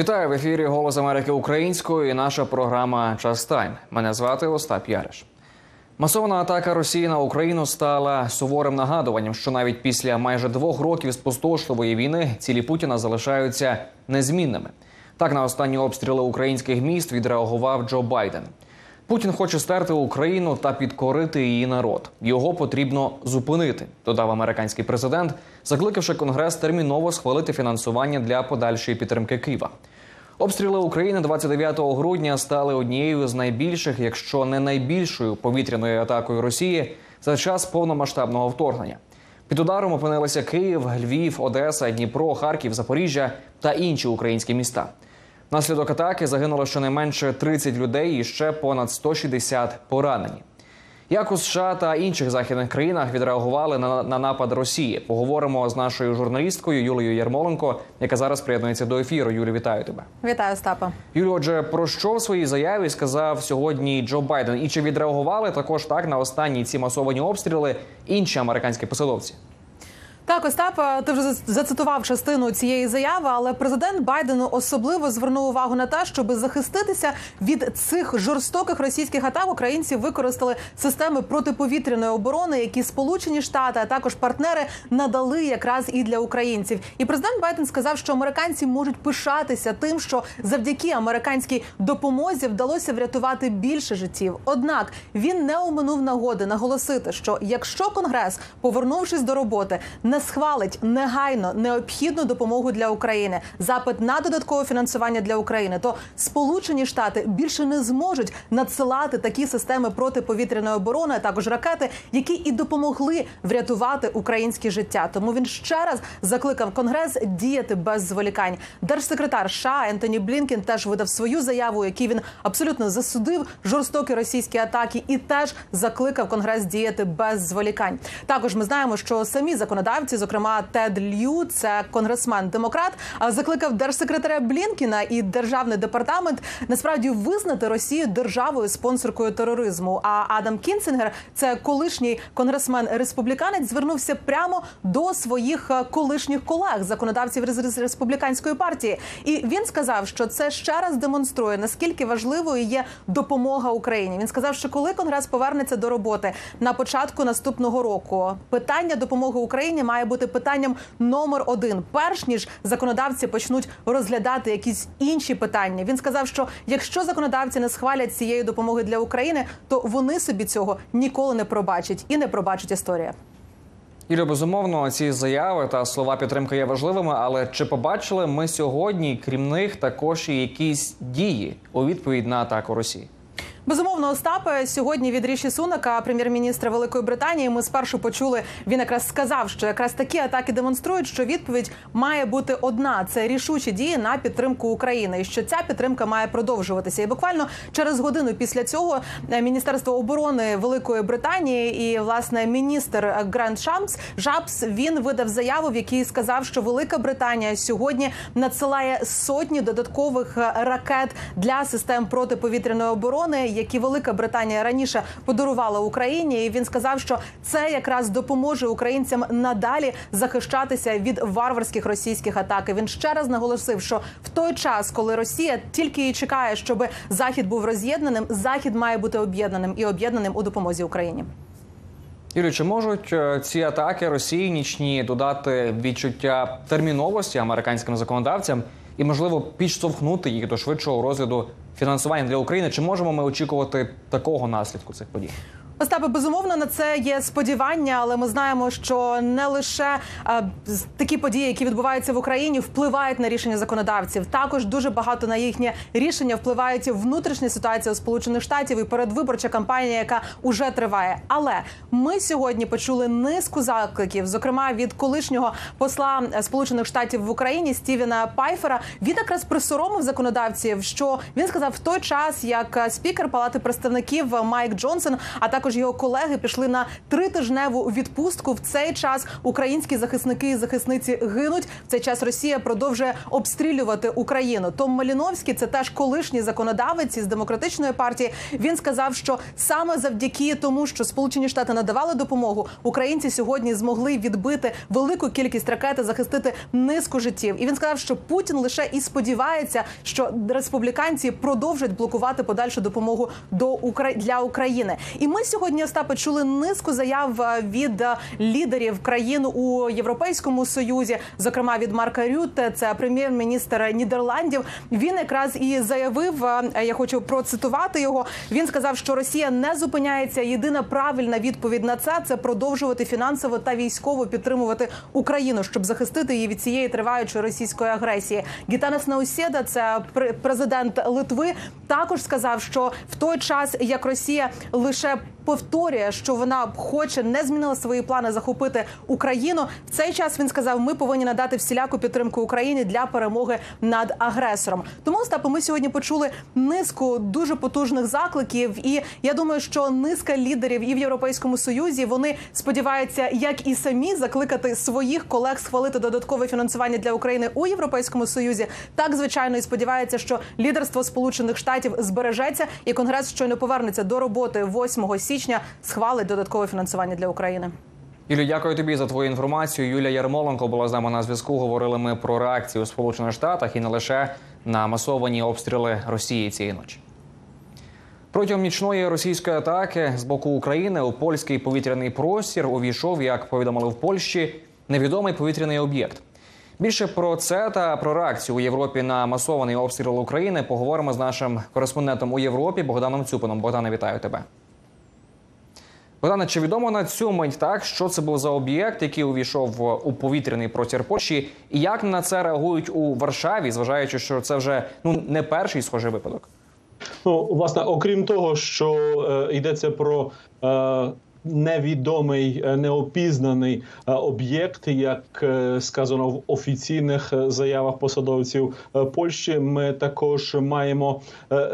Вітаю в ефірі Голос Америки українською і наша програма Час Тайм. Мене звати Остап Яриш. Масована атака Росії на Україну стала суворим нагадуванням, що навіть після майже двох років спустошливої війни цілі Путіна залишаються незмінними. Так на останні обстріли українських міст відреагував Джо Байден. Путін хоче стерти Україну та підкорити її народ. Його потрібно зупинити, додав американський президент, закликавши Конгрес терміново схвалити фінансування для подальшої підтримки Києва. Обстріли України 29 грудня стали однією з найбільших, якщо не найбільшою повітряною атакою Росії за час повномасштабного вторгнення. Під ударом опинилися Київ, Львів, Одеса, Дніпро, Харків, Запоріжжя та інші українські міста. Внаслідок атаки загинуло щонайменше 30 людей і ще понад 160 поранені. Як у США та інших західних країнах відреагували на, на напад Росії? Поговоримо з нашою журналісткою Юлією Ярмоленко, яка зараз приєднується до ефіру. Юлі, вітаю тебе. Вітаю, Остапа. Юлі, отже, про що в своїй заяві сказав сьогодні Джо Байден? І чи відреагували також так на останні ці масовані обстріли інші американські посадовці? Так, Остап, ти вже зацитував частину цієї заяви, але президент Байден особливо звернув увагу на те, щоб захиститися від цих жорстоких російських атак. Українці використали системи протиповітряної оборони, які Сполучені Штати, а також партнери надали якраз і для українців. І президент Байден сказав, що американці можуть пишатися тим, що завдяки американській допомозі вдалося врятувати більше життів. Однак він не оминув нагоди наголосити, що якщо конгрес, повернувшись до роботи, не схвалить негайно необхідну допомогу для України, запит на додаткове фінансування для України, то Сполучені Штати більше не зможуть надсилати такі системи протиповітряної оборони, а також ракети, які і допомогли врятувати українське життя. Тому він ще раз закликав Конгрес діяти без зволікань. Держсекретар США Ентоні Блінкен теж видав свою заяву, який він абсолютно засудив жорстокі російські атаки, і теж закликав Конгрес діяти без зволікань. Також ми знаємо, що самі законодавці законодавці, зокрема Тед Лью, це конгресмен демократ, закликав держсекретаря Блінкіна і державний департамент насправді визнати Росію державою спонсоркою тероризму. А Адам Кінзінгер, це колишній конгресмен республіканець, звернувся прямо до своїх е, колишніх колег, законодавців республіканської партії. І він сказав, що це ще раз демонструє наскільки важливою є допомога Україні. Він сказав, що коли конгрес повернеться до роботи на початку наступного року, питання допомоги Україні має бути питанням номер один, перш ніж законодавці почнуть розглядати якісь інші питання. Він сказав, що якщо законодавці не схвалять цієї допомоги для України, то вони собі цього ніколи не пробачать і не пробачить історія. Ілля, безумовно, ці заяви та слова підтримки є важливими. Але чи побачили ми сьогодні, крім них, також і якісь дії у відповідь на атаку Росії? Безумовно, Остапе сьогодні від Ріші Сунака, прем'єр-міністра Великої Британії, ми спершу почули. Він якраз сказав, що якраз такі атаки демонструють, що відповідь має бути одна: це рішучі дії на підтримку України, і що ця підтримка має продовжуватися. І буквально через годину після цього е, міністерство оборони Великої Британії і власне міністр Гранд Шампс Жабс він видав заяву, в якій сказав, що Велика Британія сьогодні надсилає сотні додаткових е, ракет для систем протиповітряної оборони які Велика Британія раніше подарувала Україні. І Він сказав, що це якраз допоможе українцям надалі захищатися від варварських російських атак. І Він ще раз наголосив, що в той час, коли Росія тільки і чекає, щоб захід був роз'єднаним, захід має бути об'єднаним і об'єднаним у допомозі Україні. Юрій, чи можуть е, ці атаки Росії нічні додати відчуття терміновості американським законодавцям і можливо підштовхнути їх до швидшого розгляду фінансування для України. Чи можемо ми очікувати такого наслідку цих подій? Остапе, безумовно на це є сподівання, але ми знаємо, що не лише а, такі події, які відбуваються в Україні, впливають на рішення законодавців. Також дуже багато на їхнє рішення впливають внутрішня ситуація у сполучених штатів і передвиборча кампанія, яка уже триває. Але ми сьогодні почули низку закликів, зокрема від колишнього посла Сполучених Штатів в Україні Стівена Пайфера. Він якраз присоромив законодавців, що він сказав в той час, як спікер Палати представників Майк Джонсон, а також також його колеги пішли на тритижневу відпустку. В цей час українські захисники і захисниці гинуть. В цей час Росія продовжує обстрілювати Україну. Том Маліновський, це теж колишній законодавець із демократичної партії. Він сказав, що саме завдяки тому, що Сполучені Штати надавали допомогу, українці сьогодні змогли відбити велику кількість ракет і захистити низку життів. І він сказав, що Путін лише і сподівається, що республіканці продовжать блокувати подальшу допомогу до Укра... для України. І ми сьогодні Остапе чули низку заяв е, від е, лідерів країн у Європейському Союзі, зокрема від Марка Рютте, це прем'єр-міністр Нідерландів. Він якраз і заявив. е, Я хочу процитувати його. Він сказав, що Росія не зупиняється. Єдина правильна відповідь на це це продовжувати фінансово та військово підтримувати Україну, щоб захистити її від цієї триваючої російської агресії. Гітанес Наусєда, це пр- президент Литви, також сказав, що в той час як Росія лише повторює, що вона хоче не змінила свої плани захопити Україну. В цей час він сказав: ми повинні надати всіляку підтримку Україні для перемоги над агресором. Тому Остапе, ми сьогодні почули низку дуже потужних закликів, і я думаю, що низка лідерів і в Європейському Союзі вони сподіваються, як і самі закликати своїх колег схвалити додаткове фінансування для України у Європейському Союзі. Так звичайно і сподівається, що лідерство Сполучених Штатів збережеться, і Конгрес щойно повернеться до роботи 8 січня, схвалить додаткове фінансування для України. Юлі, дякую тобі за твою інформацію. Юлія Ярмоленко була з нами на зв'язку. Говорили ми про реакцію у Сполучених Штатах і не лише на масовані обстріли Росії цієї ночі. Протягом нічної російської атаки з боку України у польський повітряний простір увійшов, як повідомили в Польщі, невідомий повітряний об'єкт. Більше про це та про реакцію у Європі на масований обстріл України поговоримо з нашим кореспондентом у Європі Богданом Цюпином. Богдане, вітаю тебе. Богдане, чи відомо на цю мить так, що це був за об'єкт, який увійшов у повітряний простір Польщі, і як на це реагують у Варшаві, зважаючи, що це вже ну не перший схожий випадок? Ну, власне, окрім того, що е, йдеться про е, невідомий, е, неопізнаний е, об'єкт, як е, сказано в офіційних заявах посадовців Польщі, ми також маємо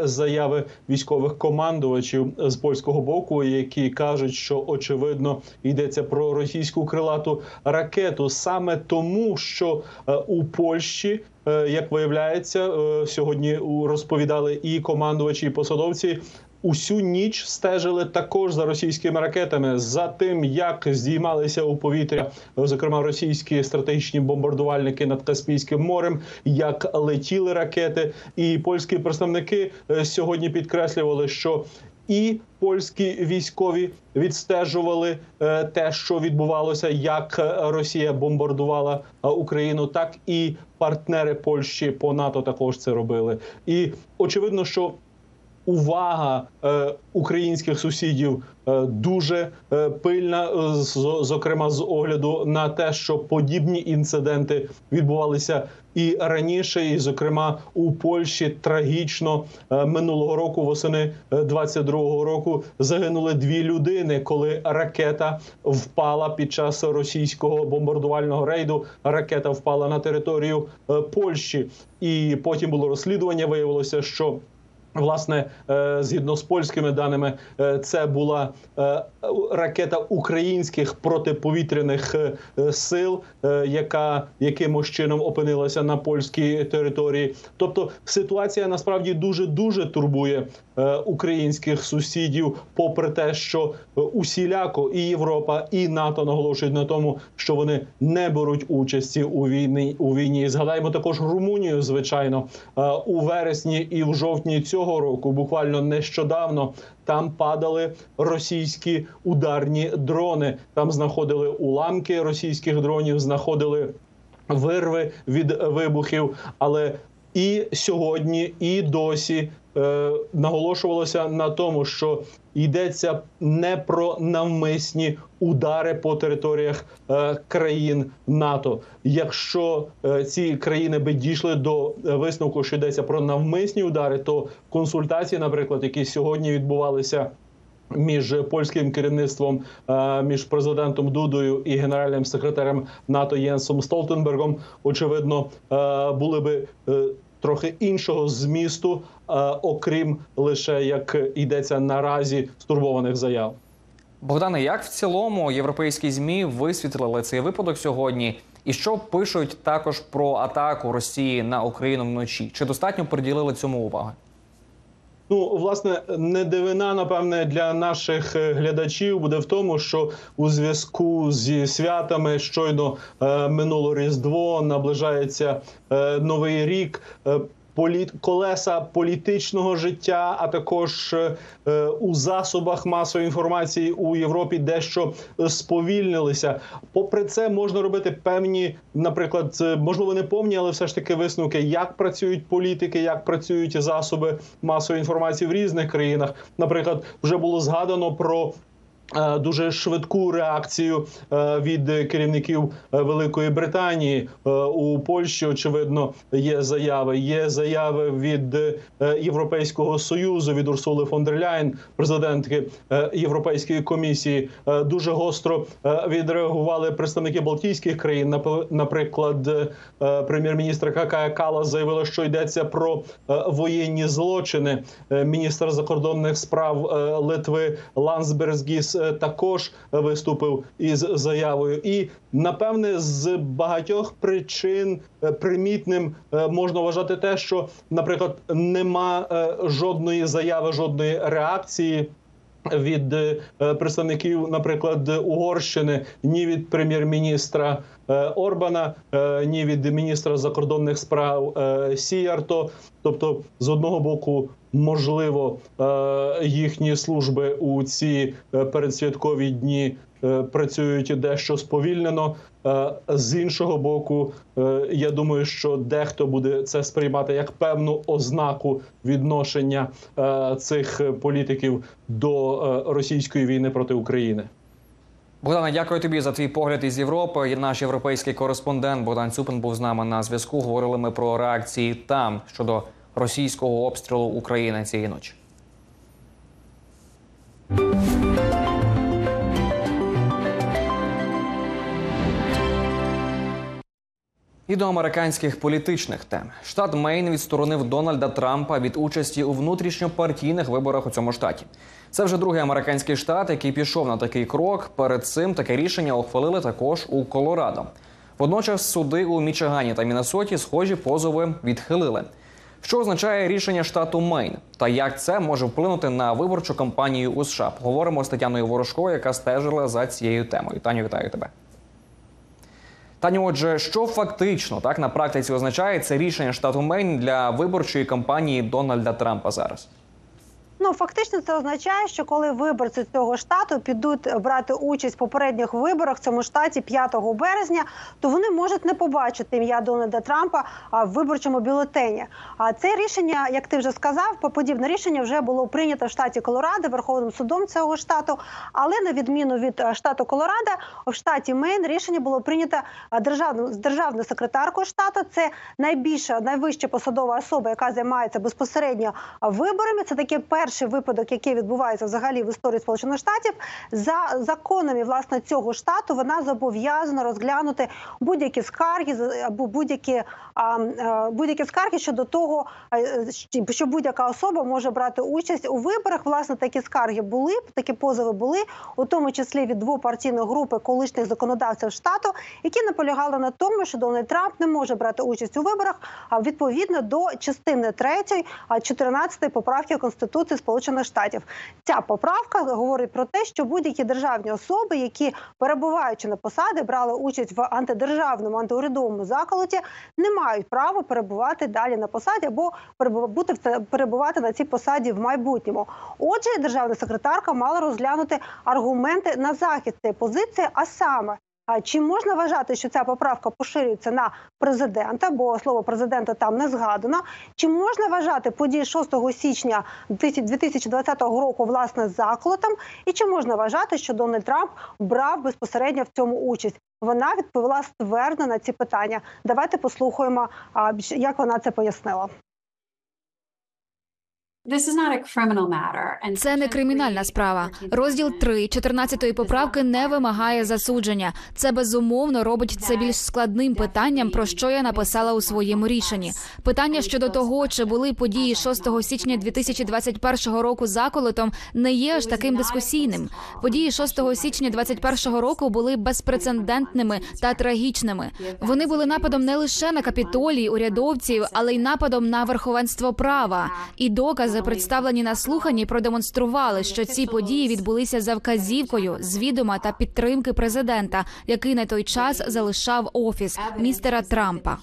заяви військових командувачів з польського боку, які кажуть, що очевидно йдеться про російську крилату ракету, саме тому, що у Польщі. Е, Як виявляється, е, сьогодні розповідали і командувачі, і посадовці. Усю ніч стежили також за російськими ракетами, за тим, як здіймалися у повітря, зокрема російські стратегічні бомбардувальники над Каспійським морем, як летіли ракети. І польські представники е, сьогодні підкреслювали, що і польські військові відстежували е, те, що відбувалося, як е, Росія бомбардувала е, Україну, так і партнери Польщі по НАТО також це робили. І очевидно, що увага е, українських сусідів е, дуже е, пильна, е, з- зокрема з огляду на те, що подібні інциденти відбувалися і раніше, і зокрема у Польщі трагічно е, минулого року, восени е, 22-го року, загинули дві людини, коли ракета впала під час російського бомбардувального рейду. Ракета впала на територію е, Польщі, і потім було розслідування. Виявилося, що Власне, е, згідно з польськими даними, е, це була е, ракета українських протиповітряних сил, яка якимось чином опинилася на польській території. Тобто ситуація насправді дуже дуже турбує українських сусідів, попри те, що усіляко і Європа, і НАТО наголошують на тому, що вони не беруть участі у війні у війні. Згадаємо також Румунію, звичайно, у вересні і в жовтні цього року, буквально нещодавно. Там падали російські ударні дрони. Там знаходили уламки російських дронів, знаходили вирви від вибухів. Але і сьогодні, і досі е, наголошувалося на тому, що йдеться не про навмисні удари по територіях е, країн НАТО. Якщо е, ці країни би дійшли до е, висновку, що йдеться про навмисні удари, то консультації, наприклад, які сьогодні відбувалися між польським керівництвом, е, між президентом Дудою і генеральним секретарем НАТО Єнсом Столтенбергом, очевидно, були би трохи іншого змісту, окрім лише як йдеться наразі стурбованих заяв. Богдане, як в цілому європейські змі висвітлили цей випадок сьогодні? І що пишуть також про атаку Росії на Україну вночі? Чи достатньо приділили цьому уваги? Ну, власне, не дивина, напевне, для наших е, глядачів буде в тому, що у зв'язку зі святами щойно е, минуло Різдво, наближається е, новий рік. Е, політ колеса політичного життя, а також е, у засобах масової інформації у Європі дещо сповільнилися. Попри це, можна робити певні, наприклад, е, можливо, не повні, але все ж таки висновки, як працюють політики, як працюють засоби масової інформації в різних країнах. Наприклад, вже було згадано про Е, дуже швидку реакцію е, від керівників е, Великої Британії у Польщі. Очевидно, є заяви. Є заяви від Європейського союзу від Урсули фон дер Ляйн, президентки Європейської комісії. Дуже гостро відреагували представники Балтійських країн. наприклад, прем'єр-міністр Какая Калас заявила, що йдеться про воєнні злочини. Міністр закордонних справ Литви Лансбергіс Е, також виступив із заявою, і напевне з багатьох причин е, примітним е, можна вважати те, що, наприклад, нема жодної заяви, жодної реакції. Від представників, наприклад, Угорщини, ні від прем'єр-міністра Орбана, ні від міністра закордонних справ Сіярто. Тобто, з одного боку, можливо, е, їхні служби у ці е, передсвяткові дні е, працюють дещо сповільнено. З іншого боку, я думаю, що дехто буде це сприймати як певну ознаку відношення цих політиків до російської війни проти України. Богдане, дякую тобі за твій погляд із Європи. Наш європейський кореспондент Богдан Цюпин був з нами на зв'язку. Говорили ми про реакції там щодо російського обстрілу України цієї ночі. І до американських політичних тем штат Мейн відсторонив Дональда Трампа від участі у внутрішньопартійних виборах у цьому штаті. Це вже другий американський штат, який пішов на такий крок. Перед цим таке рішення ухвалили також у Колорадо. Водночас суди у Мічигані та Міннесоті схожі позови відхилили. Що означає рішення штату Мейн та як це може вплинути на виборчу кампанію у США? Поговоримо з Тетяною Ворожко, яка стежила за цією темою. Таню, вітаю тебе. Таню, отже, що фактично так на практиці означає це рішення штату Мейн для виборчої кампанії Дональда Трампа зараз? Ну фактично це означає, що коли виборці цього штату підуть брати участь в попередніх виборах в цьому штаті 5 березня, то вони можуть не побачити ім'я Дональда Трампа в виборчому бюлетені. А це рішення, як ти вже сказав, подібне рішення вже було прийнято в штаті Колорадо Верховним судом цього штату. Але на відміну від штату Колорадо, в штаті Мейн рішення було прийнято державною державною секретаркою штату. Це найбільша найвища посадова особа, яка займається безпосередньо виборами. Це таке перше перший випадок, який відбувається взагалі в історії Сполучених Штатів, за законами власне цього штату вона зобов'язана розглянути будь-які скарги або будь-які будь-які скарги щодо того, що будь-яка особа може брати участь у виборах. Власне, такі скарги були, такі позови були, у тому числі від двопартійної групи колишніх законодавців штату, які наполягали на тому, що Дональд Трамп не може брати участь у виборах, а відповідно до частини 3, 14 поправки конституції Сполучених Штатів. Ця поправка говорить про те, що будь-які державні особи, які перебуваючи на посади, брали участь в антидержавному антиурядовому заколоті, не мають права перебувати далі на посаді або бути перебувати на цій посаді в майбутньому. Отже, державна секретарка мала розглянути аргументи на захист цієї позиції, а саме чи можна вважати, що ця поправка поширюється на президента? Бо слово президента там не згадано. Чи можна вважати події 6 січня 2020 року власне заколотом? І чи можна вважати, що Дональд Трамп брав безпосередньо в цьому участь? Вона відповіла ствердно на ці питання. Давайте послухаємо, як вона це пояснила. Це не кримінальна справа. Розділ 3 14-ї поправки не вимагає засудження. Це безумовно робить це більш складним питанням, про що я написала у своєму рішенні. Питання щодо того, чи були події 6 січня 2021 року заколотом, не є аж таким дискусійним. Події 6 січня 2021 року були безпрецедентними та трагічними. Вони були нападом не лише на капітолій урядовців, але й нападом на верховенство права. І докази, представлені на слуханні, продемонстрували, що ці події відбулися за вказівкою з відома та підтримки президента, який на той час залишав офіс містера Трампа.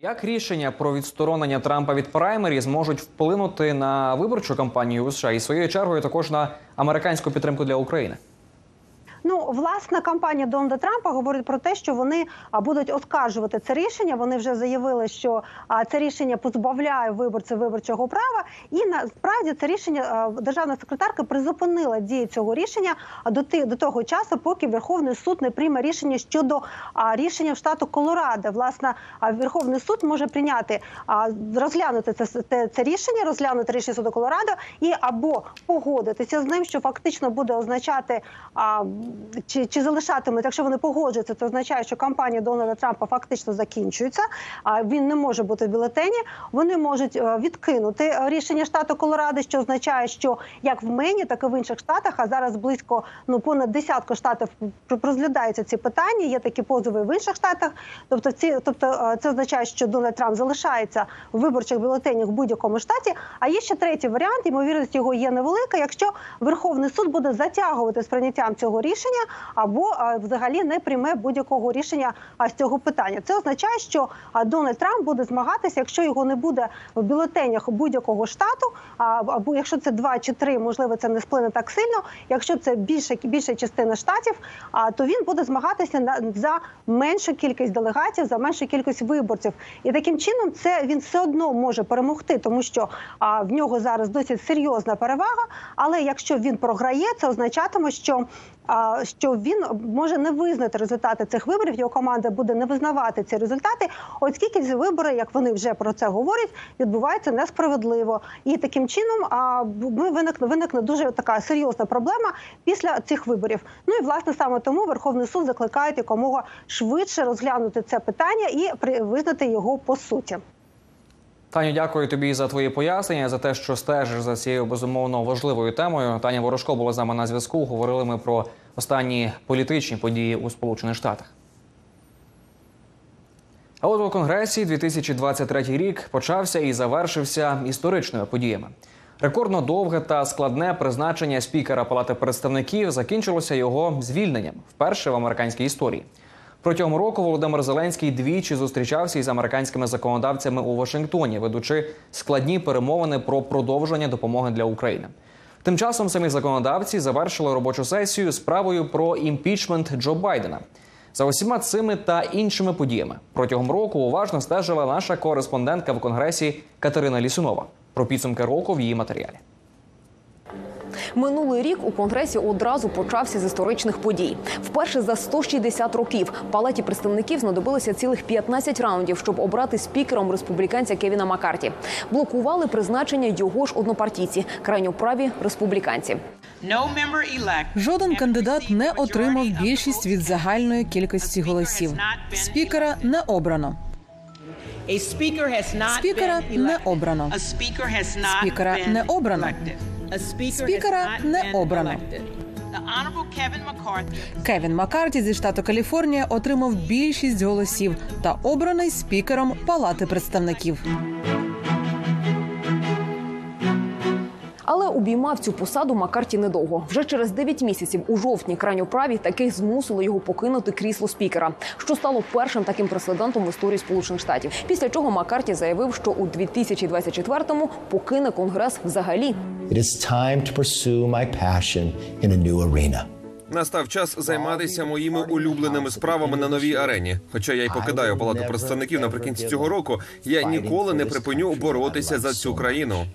Як рішення про відсторонення Трампа від праймері зможуть вплинути на виборчу кампанію у США і своєю чергою також на американську підтримку для України? Ну, власна кампанія Дональда Трампа говорить про те, що вони будуть оскаржувати це рішення. Вони вже заявили, що це рішення позбавляє виборців виборчого права, і насправді це рішення державна секретарка призупинила дію цього рішення до до того часу, поки Верховний суд не прийме рішення щодо рішення в штату Колорадо. Власне, Верховний суд може прийняти розглянути це, це, це рішення, розглянути рішення суду Колорадо і або погодитися з ним, що фактично буде означати. Чи, чи залишатимуть, якщо вони погоджуються, це означає, що кампанія Дональда Трампа фактично закінчується. А він не може бути в бюлетені. Вони можуть е, відкинути е, рішення штату Колорадо, що означає, що як в Мені, так і в інших штатах, а зараз близько ну понад десятку штатів розглядаються ці питання. Є такі позови в інших штатах. Тобто, ці тобто, е, це означає, що Дональд Трамп залишається в виборчих бюлетенях в будь-якому штаті. А є ще третій варіант. Ймовірність його є невелика, якщо Верховний суд буде затягувати з прийняттям цього рішення або взагалі не прийме будь-якого рішення з цього питання. Це означає, що а, Дональд Трамп буде змагатися, якщо його не буде в бюлетенях будь-якого штату, або якщо це два чи три, можливо, це не сплине так сильно. Якщо це більше більша частина штатів, то він буде змагатися за меншу кількість делегатів, за меншу кількість виборців, і таким чином це він все одно може перемогти, тому що в нього зараз досить серйозна перевага. Але якщо він програє, це означатиме, що що він може не визнати результати цих виборів. Його команда буде не визнавати ці результати, оскільки ці вибори, як вони вже про це говорять, відбуваються несправедливо. І таким чином ми виникне виникне дуже така серйозна проблема після цих виборів. Ну і власне саме тому Верховний суд закликає якомога швидше розглянути це питання і визнати його по суті. Таню, дякую тобі за твої пояснення, за те, що стежиш за цією безумовно важливою темою. Таня Ворожко була з нами на зв'язку. Говорили ми про останні політичні події у Сполучених Штатах. А от у Конгресі 2023 рік почався і завершився історичними подіями. Рекордно довге та складне призначення спікера Палати представників закінчилося його звільненням вперше в американській історії. Протягом року Володимир Зеленський двічі зустрічався із американськими законодавцями у Вашингтоні, ведучи складні перемовини про продовження допомоги для України. Тим часом самі законодавці завершили робочу сесію справою про імпічмент Джо Байдена. За усіма цими та іншими подіями протягом року уважно стежила наша кореспондентка в конгресі Катерина Лісунова. Про підсумки року в її матеріалі. Минулий рік у конгресі одразу почався з історичних подій. Вперше за 160 років палаті представників знадобилося цілих 15 раундів, щоб обрати спікером республіканця Кевіна Маккарті. Блокували призначення його ж однопартійці, крайньоправі республіканці. Жоден кандидат не отримав більшість від загальної кількості голосів. Спікера не обрано. Спікера не обрано. Спікера не обрано. Спікера не обрано. Кевін Маккарті зі штату Каліфорнія отримав більшість голосів та обраний спікером Палати представників. Але обіймав цю посаду Маккарті недовго. Вже через 9 місяців у жовтні крайньоправі таки змусили його покинути крісло спікера, що стало першим таким прецедентом в історії Сполучених Штатів. Після чого Маккарті заявив, що у 2024-му покине конгрес взагалі. It is time to pursue my passion in a new arena. Настав час займатися моїми улюбленими справами на новій арені. Хоча я й покидаю палату представників наприкінці цього року, я ніколи не припиню боротися за цю країну.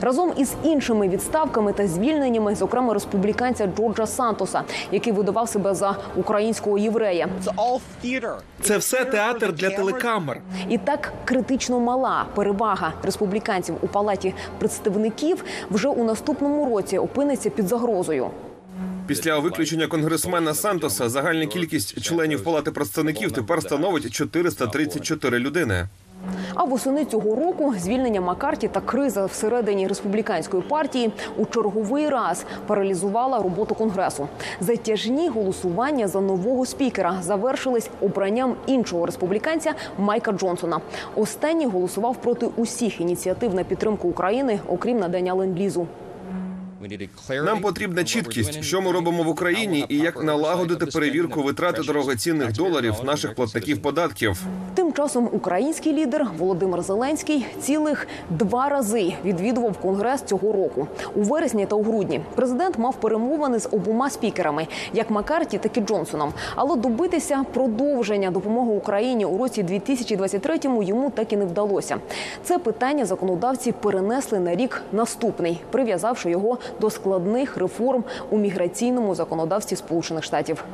Разом із іншими відставками та звільненнями, зокрема республіканця Джорджа Сантоса, який видавав себе за українського єврея, Це все театр для телекамер. і так критично мала перевага республіканців у палаті представників вже у наступному році опиниться під загрозою. Після виключення конгресмена Сантоса загальна кількість членів палати представників тепер становить 434 людини. А восени цього року звільнення Маккарті та криза всередині республіканської партії у черговий раз паралізувала роботу конгресу. Затяжні голосування за нового спікера завершились обранням іншого республіканця Майка Джонсона. Останній голосував проти усіх ініціатив на підтримку України, окрім надання ленд-лізу. Нам потрібна чіткість, що ми робимо в Україні, і як налагодити перевірку витрати дорогоцінних доларів наших платників податків. Тим часом український лідер Володимир Зеленський цілих два рази відвідував конгрес цього року у вересні та у грудні. Президент мав перемовини з обома спікерами, як Маккарті, так і Джонсоном. Але добитися продовження допомоги Україні у році 2023-му йому так і не вдалося. Це питання законодавці перенесли на рік наступний, прив'язавши його до складних реформ у міграційному законодавстві Сполучених Штатів.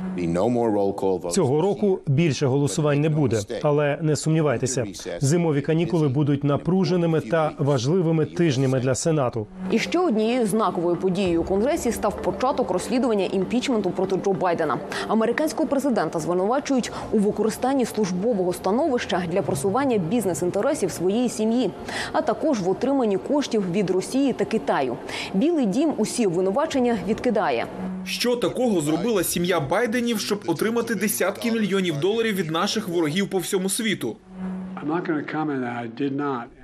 Цього року більше голосувань не буде, але не сумнівайтеся, зимові канікули будуть напруженими та важливими тижнями для сенату. І ще однією знаковою подією у конгресі став початок розслідування імпічменту проти Джо Байдена. Американського президента звинувачують у використанні службового становища для просування бізнес-інтересів своєї сім'ї, а також в отриманні коштів від Росії та Китаю. Білий дім усі обвинувачення відкидає. Що такого зробила сім'я Байденів, щоб отримати десятки мільйонів доларів від наших ворогів по всьому світу?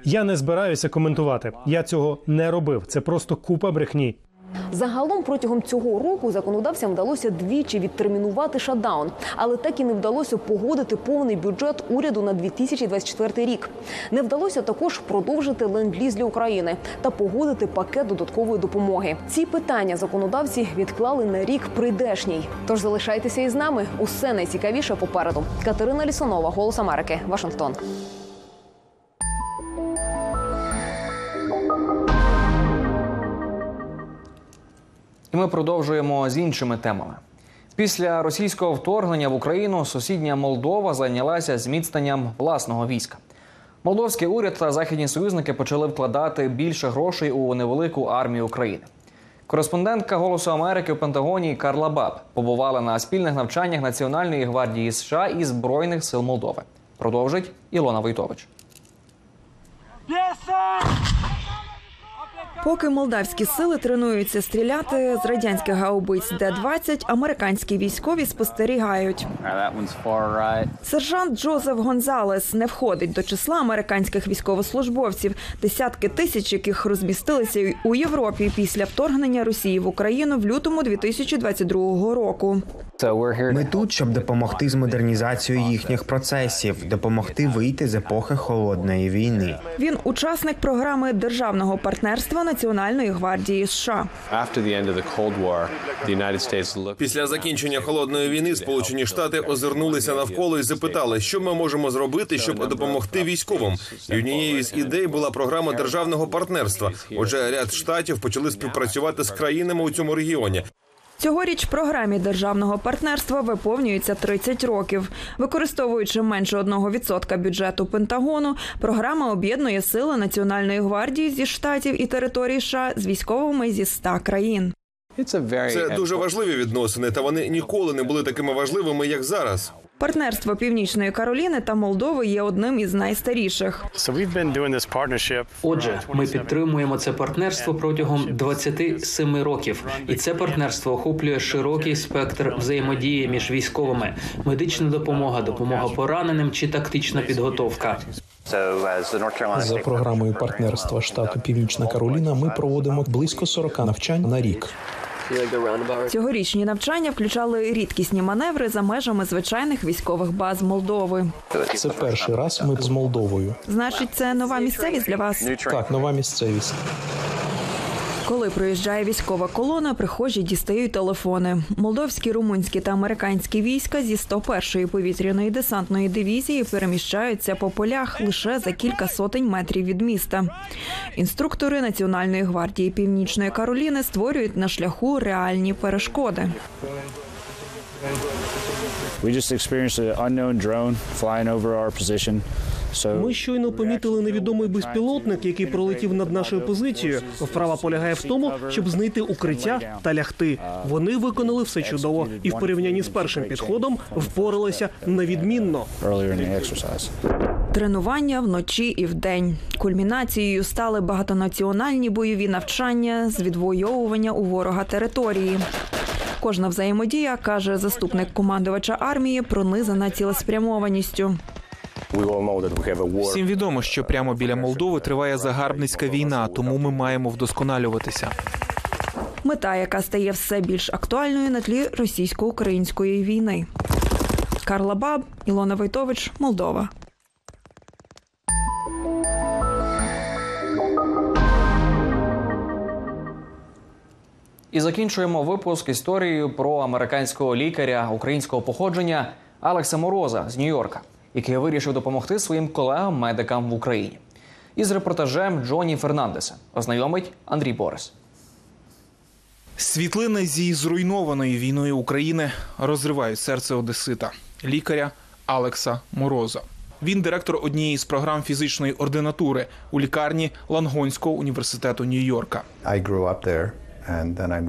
Я не збираюся коментувати. Я цього не робив. Це просто купа брехні. Загалом протягом цього року законодавцям вдалося двічі відтермінувати шатдаун, але так і не вдалося погодити повний бюджет уряду на 2024 рік. Не вдалося також продовжити ленд-ліз для України та погодити пакет додаткової допомоги. Ці питання законодавці відклали на рік прийдешній. Тож залишайтеся із нами. Усе найцікавіше попереду. Катерина Лісонова, Голос Америки, Вашингтон. Ми продовжуємо з іншими темами. Після російського вторгнення в Україну сусідня Молдова зайнялася зміцненням власного війська. Молдовський уряд та західні союзники почали вкладати більше грошей у невелику армію України. Кореспондентка Голосу Америки у Пентагоні Карла Баб побувала на спільних навчаннях Національної гвардії США і Збройних сил Молдови. Продовжить Ілона Войтович. Поки молдавські сили тренуються стріляти з радянських гаубиць Д-20, американські військові спостерігають. Сержант Джозеф Гонзалес не входить до числа американських військовослужбовців, десятки тисяч яких розмістилися у Європі після вторгнення Росії в Україну в лютому 2022 року. Ми тут, щоб допомогти з модернізацією їхніх процесів, допомогти вийти з епохи холодної війни. Він учасник програми державного партнерства Національної гвардії США. Після закінчення холодної війни Сполучені Штати озирнулися навколо і запитали, що ми можемо зробити, щоб допомогти військовим. І однією з ідей була програма державного партнерства. Отже, ряд штатів почали співпрацювати з країнами у цьому регіоні. Цьогоріч програмі державного партнерства виповнюється 30 років. Використовуючи менше 1% бюджету Пентагону, програма об'єднує сили Національної гвардії зі штатів і територій США з військовими зі 100 країн. Це дуже важливі відносини, та вони ніколи не були такими важливими, як зараз. Партнерство Північної Кароліни та Молдови є одним із найстаріших. Отже, ми підтримуємо це партнерство протягом 27 років, і це партнерство охоплює широкий спектр взаємодії між військовими, медична допомога, допомога пораненим чи тактична підготовка. За програмою партнерства штату Північна Кароліна ми проводимо близько 40 навчань на рік. Цьогорічні навчання включали рідкісні маневри за межами звичайних військових баз Молдови. Це перший раз ми з Молдовою. Значить, це нова місцевість для вас. Так, нова місцевість. Коли проїжджає військова колона, прихожі дістають телефони. Молдовські, румунські та американські війська зі 101-ї повітряної десантної дивізії переміщаються по полях лише за кілька сотень метрів від міста. Інструктори Національної гвардії Північної Кароліни створюють на шляху реальні перешкоди. We just experienced an unknown drone flying over our. Ми щойно помітили невідомий безпілотник, який пролетів над нашою позицією. Вправа полягає в тому, щоб знайти укриття та лягти. Вони виконали все чудово, і в порівнянні з першим підходом впоралися exercise. Тренування вночі і вдень. Кульмінацією стали багатонаціональні бойові навчання з відвоювання у ворога території. Кожна взаємодія, каже заступник командувача армії, пронизана цілеспрямованістю. Всім відомо, що прямо біля Молдови триває загарбницька війна, тому ми маємо вдосконалюватися. Мета, яка стає все більш актуальною на тлі російсько-української війни. Карла Баб, Ілона Войтович, Молдова. І закінчуємо випуск історією про американського лікаря українського походження Алекса Мороза з Нью-Йорка, який вирішив допомогти своїм колегам-медикам в Україні. Із репортажем Джоні Фернандеса ознайомить Андрій Борис. Світлини зі зруйнованої війною України розривають серце Одесита, лікаря Алекса Мороза. Він директор однієї з програм фізичної ординатури у лікарні Лангонського університету Нью-Йорка.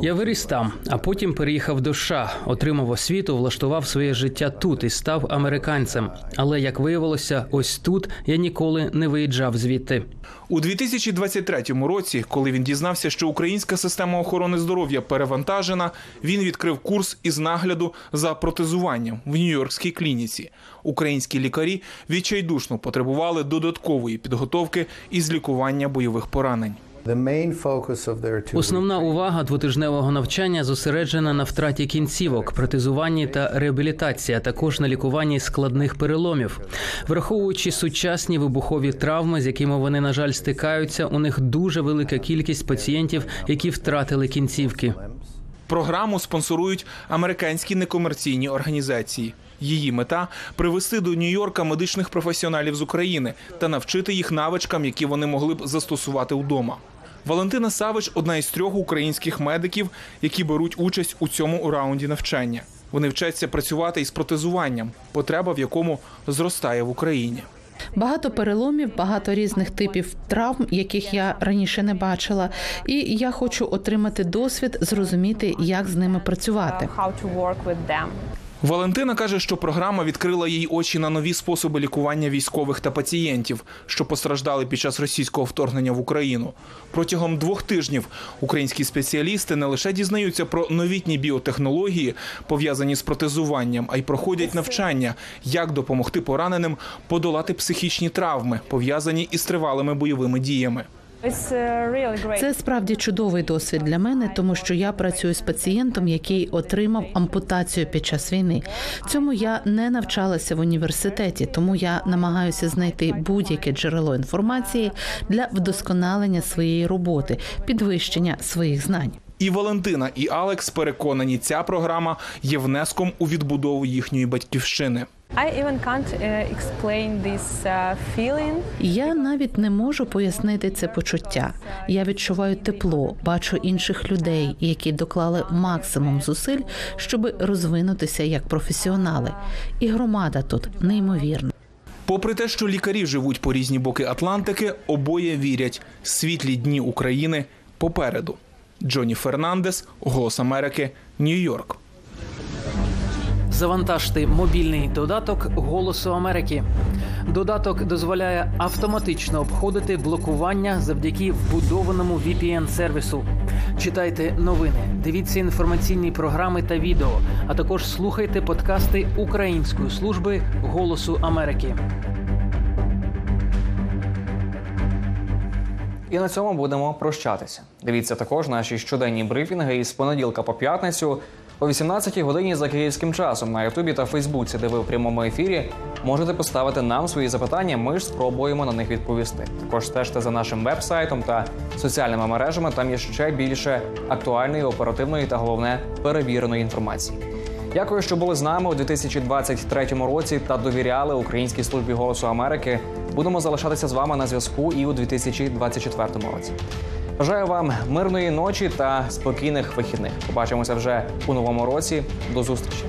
Я виріс там, а потім переїхав до США, отримав освіту, влаштував своє життя тут і став американцем. Але як виявилося, ось тут я ніколи не виїжджав звідти. У 2023 році, коли він дізнався, що українська система охорони здоров'я перевантажена, він відкрив курс із нагляду за протезуванням в Нью-Йоркській клініці. Українські лікарі відчайдушно потребували додаткової підготовки із лікування бойових поранень. Основна увага двотижневого навчання зосереджена на втраті кінцівок, протезуванні та реабілітації, а також на лікуванні складних переломів, враховуючи сучасні вибухові травми, з якими вони на жаль стикаються. У них дуже велика кількість пацієнтів, які втратили кінцівки. Програму спонсорують американські некомерційні організації. Її мета привести до Нью-Йорка медичних професіоналів з України та навчити їх навичкам, які вони могли б застосувати вдома. Валентина Савич одна із трьох українських медиків, які беруть участь у цьому раунді навчання. Вони вчаться працювати із протезуванням, потреба в якому зростає в Україні. Багато переломів, багато різних типів травм, яких я раніше не бачила, і я хочу отримати досвід, зрозуміти, як з ними працювати. Валентина каже, що програма відкрила їй очі на нові способи лікування військових та пацієнтів, що постраждали під час російського вторгнення в Україну. Протягом двох тижнів українські спеціалісти не лише дізнаються про новітні біотехнології, пов'язані з протезуванням, а й проходять навчання, як допомогти пораненим подолати психічні травми, пов'язані із тривалими бойовими діями. Це справді чудовий досвід для мене, тому що я працюю з пацієнтом, який отримав ампутацію під час війни. Цьому я не навчалася в університеті, тому я намагаюся знайти будь-яке джерело інформації для вдосконалення своєї роботи, підвищення своїх знань. І Валентина, і Алекс переконані, ця програма є внеском у відбудову їхньої батьківщини. Я навіть не можу пояснити це почуття. Я відчуваю тепло, бачу інших людей, які доклали максимум зусиль, щоб розвинутися як професіонали. І громада тут неймовірна. Попри те, що лікарі живуть по різні боки Атлантики, обоє вірять, світлі дні України попереду. Джоні Фернандес, Голос Америки, Нью-Йорк. Завантажте мобільний додаток Голосу Америки. Додаток дозволяє автоматично обходити блокування завдяки вбудованому VPN-сервісу. Читайте новини, дивіться інформаційні програми та відео, а також слухайте подкасти Української служби Голосу Америки. І на цьому будемо прощатися. Дивіться також наші щоденні брифінги із понеділка по п'ятницю О 18-й годині за київським часом на Ютубі та Фейсбуці, де ви в прямому ефірі, можете поставити нам свої запитання. Ми ж спробуємо на них відповісти. Також стежте за нашим веб-сайтом та соціальними мережами. Там є ще більше актуальної, оперативної та головне перевіреної інформації. Дякую, що були з нами у 2023 році та довіряли Українській службі голосу Америки. Будемо залишатися з вами на зв'язку і у 2024 році. Бажаю вам мирної ночі та спокійних вихідних. Побачимося вже у новому році. До зустрічі.